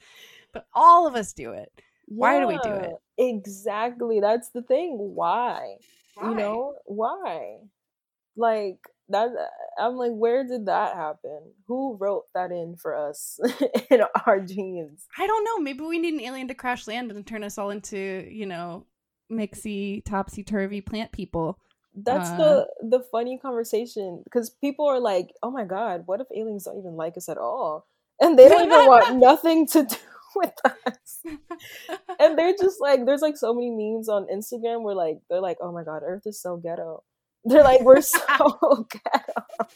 but all of us do it. Yeah, why do we do it? Exactly. That's the thing. Why? why? You know, why? Like, that I'm like, where did that happen? Who wrote that in for us in our genes? I don't know. Maybe we need an alien to crash land and turn us all into, you know, mixy, topsy turvy plant people. That's uh, the the funny conversation because people are like, "Oh my god, what if aliens don't even like us at all?" And they don't even want nothing to do with us. and they're just like, there's like so many memes on Instagram where like they're like, "Oh my god, Earth is so ghetto." They're like, we're so ghetto.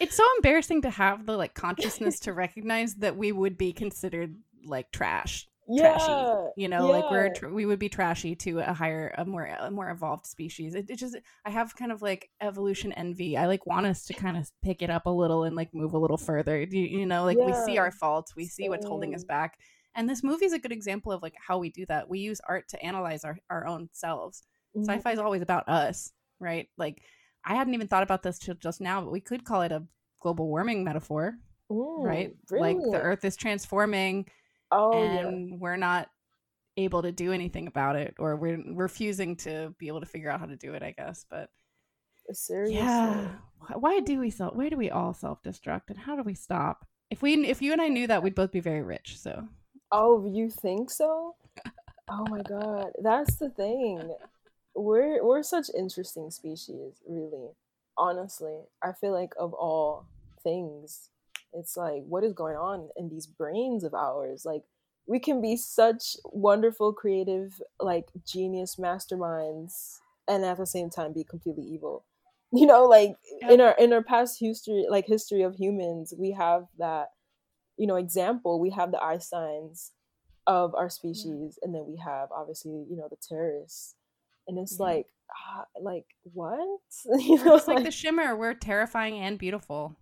It's so embarrassing to have the like consciousness to recognize that we would be considered like trash. Yeah, trashy, you know, yeah. like we're tr- we would be trashy to a higher, a more, a more evolved species. It, it just, I have kind of like evolution envy. I like want us to kind of pick it up a little and like move a little further. You, you know, like yeah. we see our faults, we see what's holding us back, and this movie is a good example of like how we do that. We use art to analyze our our own selves mm-hmm. sci-fi is always about us right like i hadn't even thought about this till just now but we could call it a global warming metaphor Ooh, right like the earth is transforming oh, and yeah. we're not able to do anything about it or we're refusing to be able to figure out how to do it i guess but Seriously. Yeah. Why do we self? Why do we all self destruct, and how do we stop? If we, if you and I knew that, we'd both be very rich. So Oh, you think so? Oh my god, that's the thing. We're we're such interesting species, really. Honestly, I feel like of all things, it's like what is going on in these brains of ours? Like we can be such wonderful, creative, like genius masterminds, and at the same time be completely evil. You know, like in our in our past history, like history of humans, we have that you know example. We have the Einsteins of our species, and then we have obviously you know the terrorists, and it's Yeah. like ah, like what you know It's like the shimmer. We're terrifying and beautiful.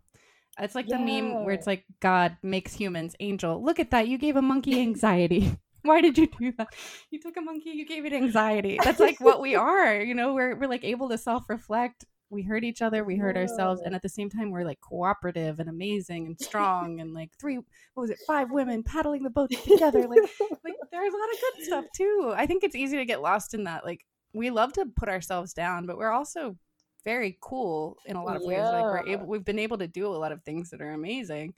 It's like the meme where it's like God makes humans angel. Look at that. You gave a monkey anxiety. Why did you do that? You took a monkey, you gave it anxiety. That's like what we are. You know, we're we're like able to self-reflect. We hurt each other, we hurt ourselves, and at the same time we're like cooperative and amazing and strong and like three what was it, five women paddling the boat together. Like like there's a lot of good stuff too. I think it's easy to get lost in that. Like we love to put ourselves down, but we're also very cool in a lot of ways. Like we're able, we've been able to do a lot of things that are amazing.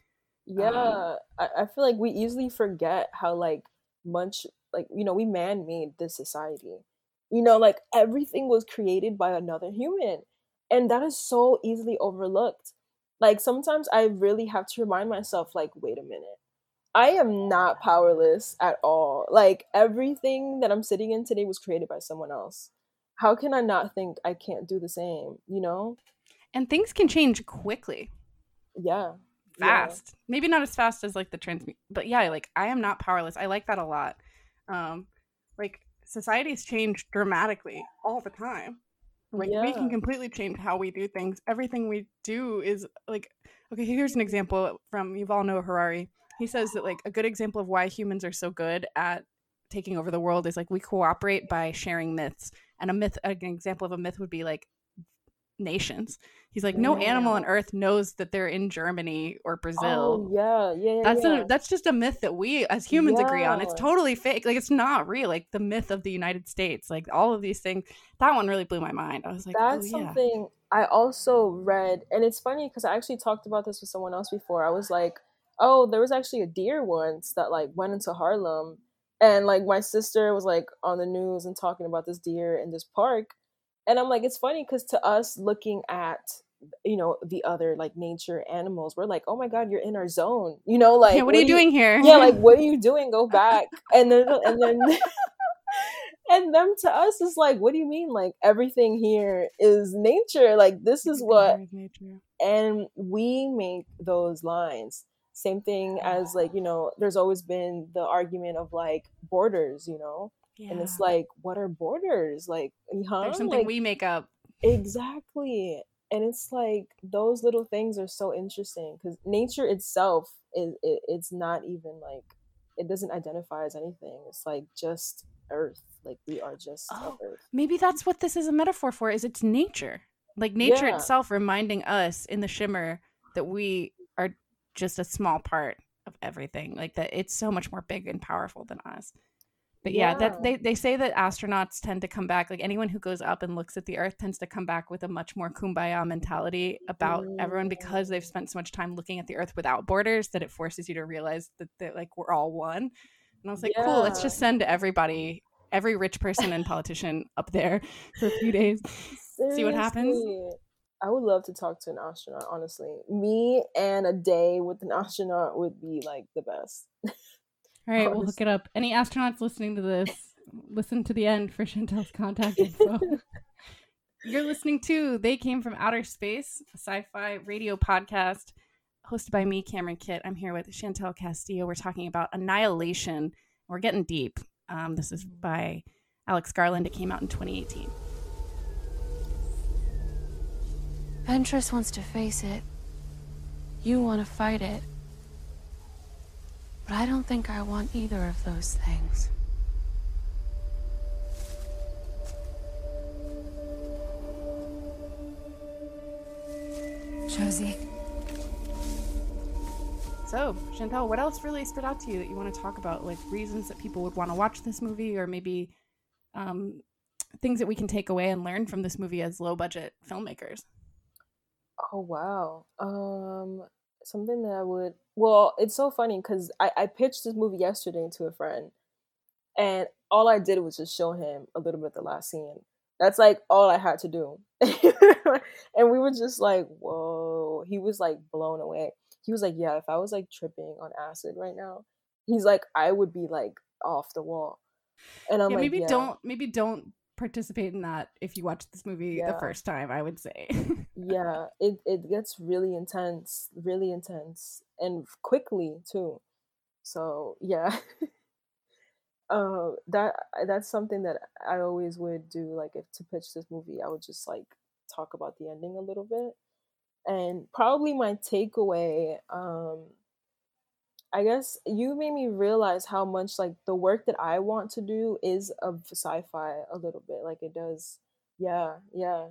Yeah, um, I, I feel like we easily forget how like much like you know we man made this society. You know, like everything was created by another human, and that is so easily overlooked. Like sometimes I really have to remind myself, like, wait a minute, I am not powerless at all. Like everything that I'm sitting in today was created by someone else. How can I not think I can't do the same? You know? And things can change quickly, Yeah. yeah. fast. Maybe not as fast as like the trans, but yeah, like I am not powerless. I like that a lot. Um, like societies change dramatically all the time. Like we can completely change how we do things. Everything we do is like okay, here's an example from Yuval Noah Harari. He says that like a good example of why humans are so good at taking over the world is like we cooperate by sharing myths. And a myth an example of a myth would be like nations. He's like no animal on earth knows that they're in Germany or Brazil. Oh, yeah, yeah, yeah. That's yeah. a that's just a myth that we as humans agree on. It's totally fake. Like it's not real. Like the myth of the United States. Like all of these things. That one really blew my mind. I was like, oh, That's oh, yeah. something I also read, and it's funny because I actually talked about this with someone else before. I was like, "Oh, there was actually a deer once that like went into Harlem, and like my sister was like on the news and talking about this deer in this park, and I'm like, it's funny because to us looking at you know the other like nature animals, we're like, oh my god, you're in our zone, you know, like yeah, what are you doing here? yeah like what are you doing? Go back. And then and then and them to us is like what do you mean? Like everything here is nature. Like this is what Everything here is nature. and we make those lines same thing as like you know there's always been the argument of like borders you know and it's like what are borders like huh? there's something Like, we make up. exactly and it's like those little things are so interesting because nature itself is it, it's not even like it doesn't identify as anything it's like just earth like we are just Oh, earth Maybe that's what this is a metaphor for. Is it's nature, like nature Yeah. itself, reminding us in the shimmer that we just a small part of everything. Like that, it's so much more big and powerful than us. But yeah, Yeah. that they they say that astronauts tend to come back. Like anyone who goes up and looks at the Earth tends to come back with a much more kumbaya mentality about everyone mm. because they've spent so much time looking at the Earth without borders that it forces you to realize that that like we're all one. And I was like, cool, let's just send everybody, every rich person and politician up there for a few days. See what happens? I would love to talk to an astronaut honestly me and a day with an astronaut would be like the best All right, we'll hook it up. Any astronauts listening to this, listen to the end for Chantel's contact info. You're listening to They Came from Outer Space, a sci fi radio podcast hosted by me, Cameron Kitt. I'm here with Chantel Castillo. We're talking about Annihilation. We're getting deep. Um, this is by Alex Garland. It came out in 2018. Ventress wants to face it. You want to fight it. But I don't think I want either of those things. Josie, So, Chantel, what else really stood out to you that you want to talk about? Like reasons that people would want to watch this movie, or maybe um, things that we can take away and learn from this movie as low budget filmmakers. Oh wow. Um something that I would well, it's so funny because I, I pitched this movie yesterday to a friend and all I did was just show him a little bit of the last scene. That's like all I had to do. and we were just like, whoa. He was like blown away. He was like, yeah, if I was like tripping on acid right now, he's like, I would be like off the wall. And I'm yeah, like, maybe yeah. don't maybe don't participate in that if you watch this movie Yeah. the first time, I would say. yeah it, it gets really intense really intense and quickly too so yeah uh that that's something that i always would do like if to pitch this movie i would just like talk about the ending a little bit and probably my takeaway um i guess you made me realize how much like the work that i want to do is of sci-fi a little bit like it does yeah yeah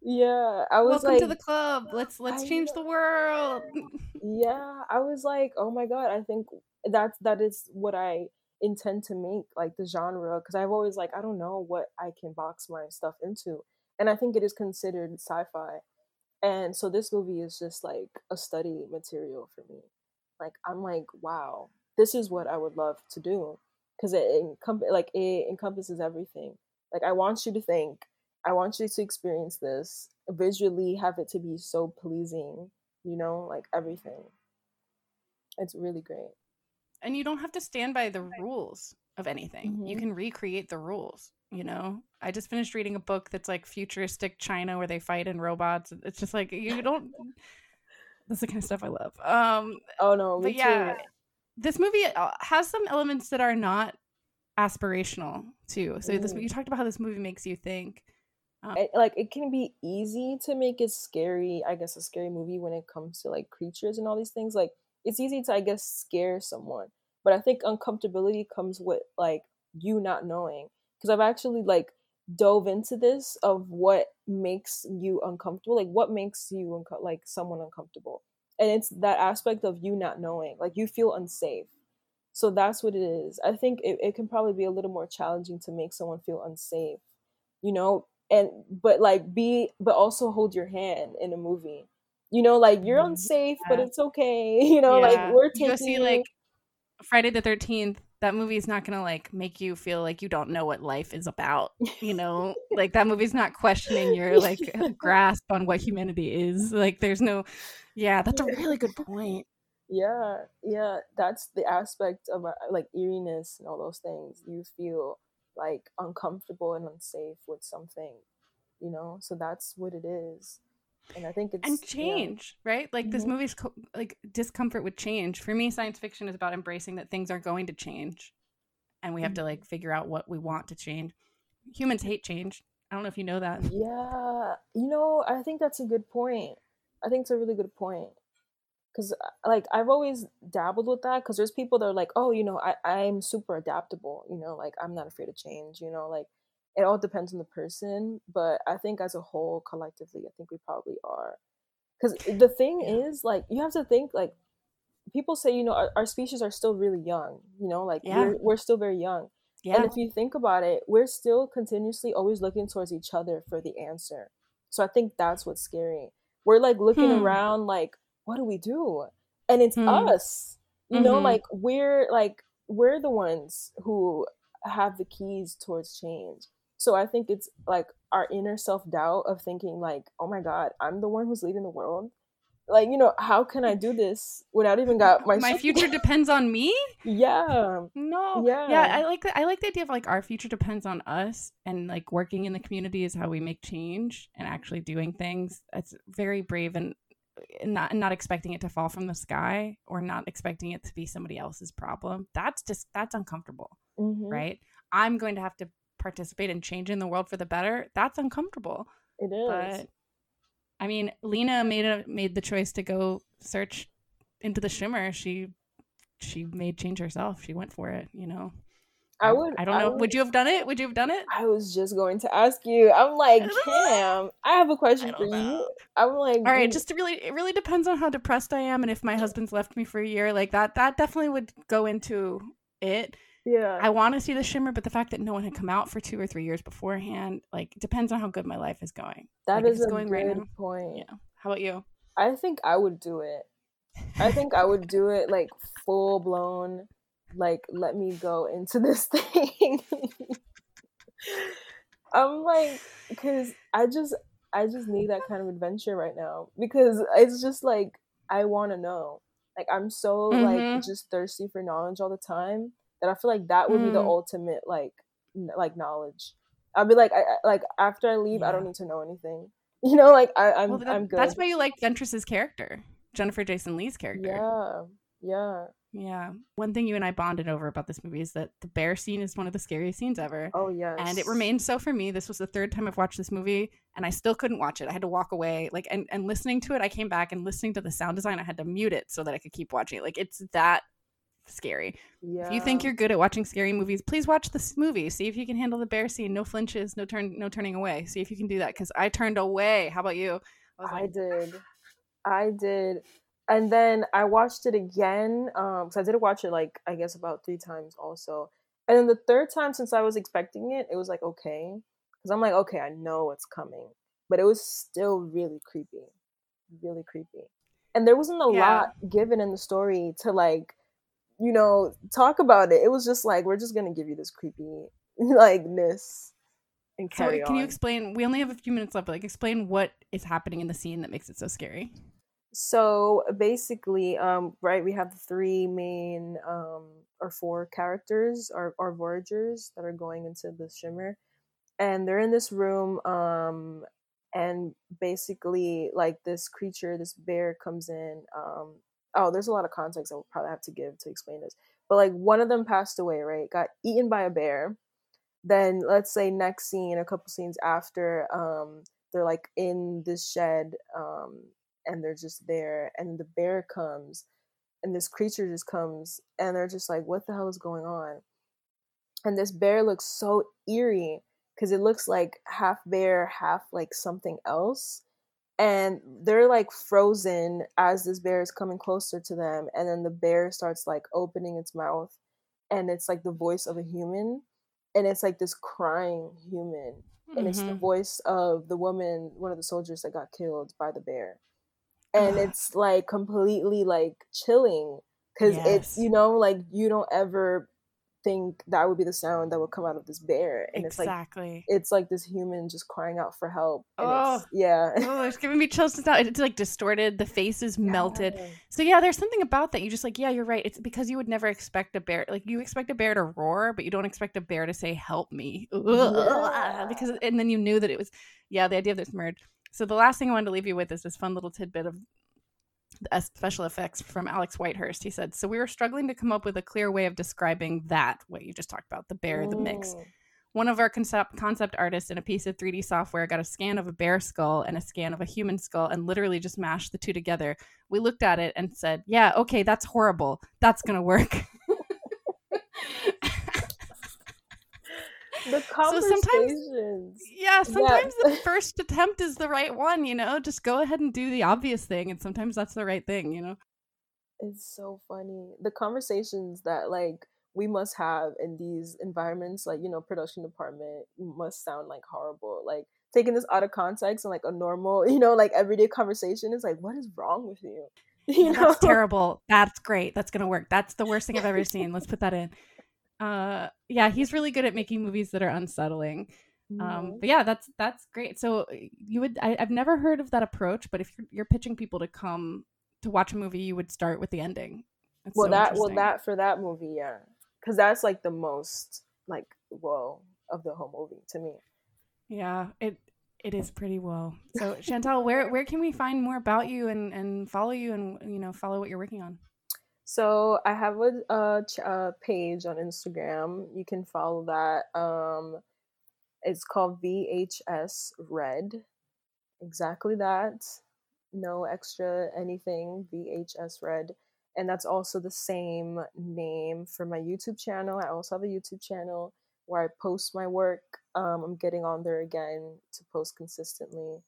yeah i was Welcome like to the club. Let's let's I change the world. yeah i was like oh my god i think that's that is what i intend to make like the genre because i've always like i don't know what i can box my stuff into and i think it is considered sci-fi and so this movie is just like a study material for me. Like i'm like wow this is what i would love to do. Because it encom- like it encompasses everything. Like i want you to think i want you to experience this visually have it to be so pleasing you know like everything. It's really great. And you don't have to stand by the rules of anything. You Mhm. can recreate the rules, you know? I just finished reading a book that's like futuristic China where they fight in robots. It's just like you don't That's the kind of stuff I love. Um oh no me but yeah, too. this movie uh, has some elements that are not aspirational too. So this Mm. you talked about how this movie makes you think. it, like it can be easy to make it scary i guess a scary movie when it comes to like creatures and all these things like it's easy to i guess scare someone but i think uncomfortability comes with like you not knowing because i've actually like dove into this of what makes you uncomfortable like what makes you unco- like someone uncomfortable and it's that aspect of you not knowing like you feel unsafe so that's what it is i think it, it can probably be a little more challenging to make someone feel unsafe you know and but like be but also hold your hand in a movie you know like you're Mhm. unsafe but it's okay you know like we're You taking go see like Friday the 13th. That movie's not going to like make you feel like you don't know what life is about, you know? like that movie's not questioning your like grasp on what humanity is. Like there's no Yeah, that's a really good point. yeah yeah that's the aspect of uh, like eeriness and all those things you feel like uncomfortable and unsafe with something you know so that's what it is and i think it's and change, right? Like this Mhm. movie's co- like discomfort with change. For me, science fiction is about embracing that things are going to change, and we have to Mhm. like figure out what we want to change. Humans hate change. I don't know if you know that. Yeah, you know, I think that's a good point. I think it's a really good point. Cause like I've always dabbled with that. Cause there's people that are like, oh, you know, I I'm super adaptable. You know, like I'm not afraid of change. You know, like it all depends on the person. But I think as a whole, collectively, I think we probably are. Cause the thing Yeah. is, like, you have to think like people say, you know, our, our species are still really young. You know, like Yeah. we're we're still very young. Yeah. And if you think about it, we're still continuously always looking towards each other for the answer. So I think that's what's scary. We're like looking Hmm. around like, what do we do? And it's Hmm. us. You know, Mhm. like we're like we're the ones who have the keys towards change. So I think it's like our inner self-doubt of thinking like, "Oh my god, I'm the one who's leading the world." Like, you know, how can I do this without even got my My future depends on me. Yeah. No. Yeah. Yeah. I like the, I like the idea of like our future depends on us and like working in the community is how we make change and actually doing things. It's very brave and and not not expecting it to fall from the sky or not expecting it to be somebody else's problem. That's just that's uncomfortable, Mhm. right? I'm going to have to participate in changing the world for the better. That's uncomfortable. It is. But I mean, Lena made a made the choice to go search into the shimmer. She she made change herself. She went for it, you know. I would. I don't know. would, Would you have done it? Would you have done it? I was just going to ask you. I'm like, I. Cam, I have a question for don't you. I'm like, All right, just to really it really depends on how depressed I am and if my husband's left me for a year like that that definitely would go into it. Yeah. I want to see the Shimmer, but the fact that no one had come out for two or three years beforehand, like, depends on how good my life is going. That like, is a going good right now. point. Yeah. How about you? I think I would do it. I think I would do it like full blown, like let me go into this thing. I'm like, because I just, I just need that kind of adventure right now because it's just like I want to know. Like I'm so like Mhm. just thirsty for knowledge all the time that I feel like that would be the Mm. ultimate like, n- like knowledge. I'll be like, I, I like after I leave, I don't need to know anything. You know, like I, I'm, well, that- I'm good. that's why you like Ventress's character, Jennifer Jason Lee's character. Yeah, yeah. Yeah. One thing you and I bonded over about this movie is that the bear scene is one of the scariest scenes ever. Oh yes. And it remains so for me. This was the third time I've watched this movie and I still couldn't watch it. I had to walk away. Like and, and listening to it, I came back and listening to the sound design, I had to mute it so that I could keep watching it. Like it's that scary. Yeah. If you think you're good at watching scary movies, please watch this movie. See if you can handle the bear scene. No flinches, no turn no turning away. See if you can do that. Because I turned away. How about you? I I like, did. I did. And then I watched it again. Um, because I did watch it like I guess about three times also. And then the third time, since I was expecting it, it was like okay, because I'm like okay, I know what's coming, but it was still really creepy, really creepy. And there wasn't a Yeah. lot given in the story to like, you know, talk about it. It was just like we're just gonna give you this creepy likeness and so carry can you explain? We only have a few minutes left. But like, explain what is happening in the scene that makes it so scary. so basically um right we have the three main um or four characters or, or voyagers that are going into the shimmer and they're in this room um and basically like this creature this bear comes in um oh there's a lot of context i will probably have to give to explain this but like one of them passed away right? Got eaten by a bear. Then let's say next scene a couple scenes after um they're like in this shed um and they're just there and the bear comes and this creature just comes and they're just like what the hell is going on? And this bear looks so eerie because it looks like half bear half like something else and they're like frozen as this bear is coming closer to them and then the bear starts like opening its mouth and it's like the voice of a human and it's like this crying human and it's the Mhm. voice of the woman one of the soldiers that got killed by the bear. And it's like completely like chilling because it's you know like you don't ever think that would be the sound that would come out of this bear and it's like exactly. it's like this human just crying out for help and Oh. it's, yeah oh, it's giving me chills to It's like distorted. The face is melted. Yeah. So yeah, there's something about that. You just like, yeah, you're right. It's because you would never expect a bear. Like you expect a bear to roar, but you don't expect a bear to say, "Help me," Yeah. because and then you knew that it was, yeah, the idea of this merged. So the last thing I wanted to leave you with is this fun little tidbit of special effects from Alex Whitehurst. He said, "So we were struggling to come up with a clear way of describing that what you just talked about, the bear, the mix." One of our concept concept artists in a piece of 3D software got a scan of a bear skull and a scan of a human skull and literally just mashed the two together. We looked at it and said, "Yeah, okay, that's horrible. That's going to work." the So sometimes- yeah, sometimes the first attempt is the right one, you know? Just go ahead and do the obvious thing and sometimes that's the right thing, you know? It's so funny. The conversations that like we must have in these environments, like, you know, production department must sound like horrible. Like taking this out of context and like a normal, you know, like everyday conversation is like, what is wrong with you? You know? that's terrible. That's great. That's gonna work. That's the worst thing I've ever seen. Let's put that in. Uh, yeah, he's really good at making movies that are unsettling. Um, but yeah, that's that's great. So uh, you would I, I've never heard of that approach, but if you're, you're pitching people to come to watch a movie, you would start with the ending. That's well so that well that for that movie, yeah. Cause that's like the most like whoa of the whole movie to me. yeah, it it is pretty well. So Chantel, where where can we find more about you and and follow you and you know follow what you're working on? So I have a, a, a page on Instagram. You can follow that. Um, it's called VHS Red. Exactly that. No extra anything. VHS Red. And that's also the same name for my YouTube channel. I also have a YouTube channel where I post my work. Um, I'm getting on there again to post consistently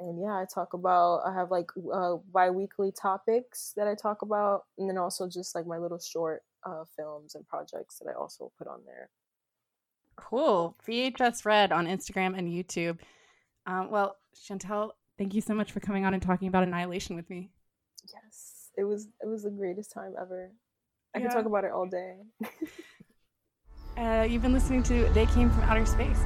and yeah i talk about i have like uh bi-weekly topics that i talk about and then also just like my little short uh, films and projects that I also put on there. Cool. VHS Red on Instagram and YouTube. Um, well, Chantel, thank you so much for coming on and talking about Annihilation with me. Yes, it was it was the greatest time ever. I Yeah. could talk about it all day. Uh, you've been listening to They Came from Outer Space.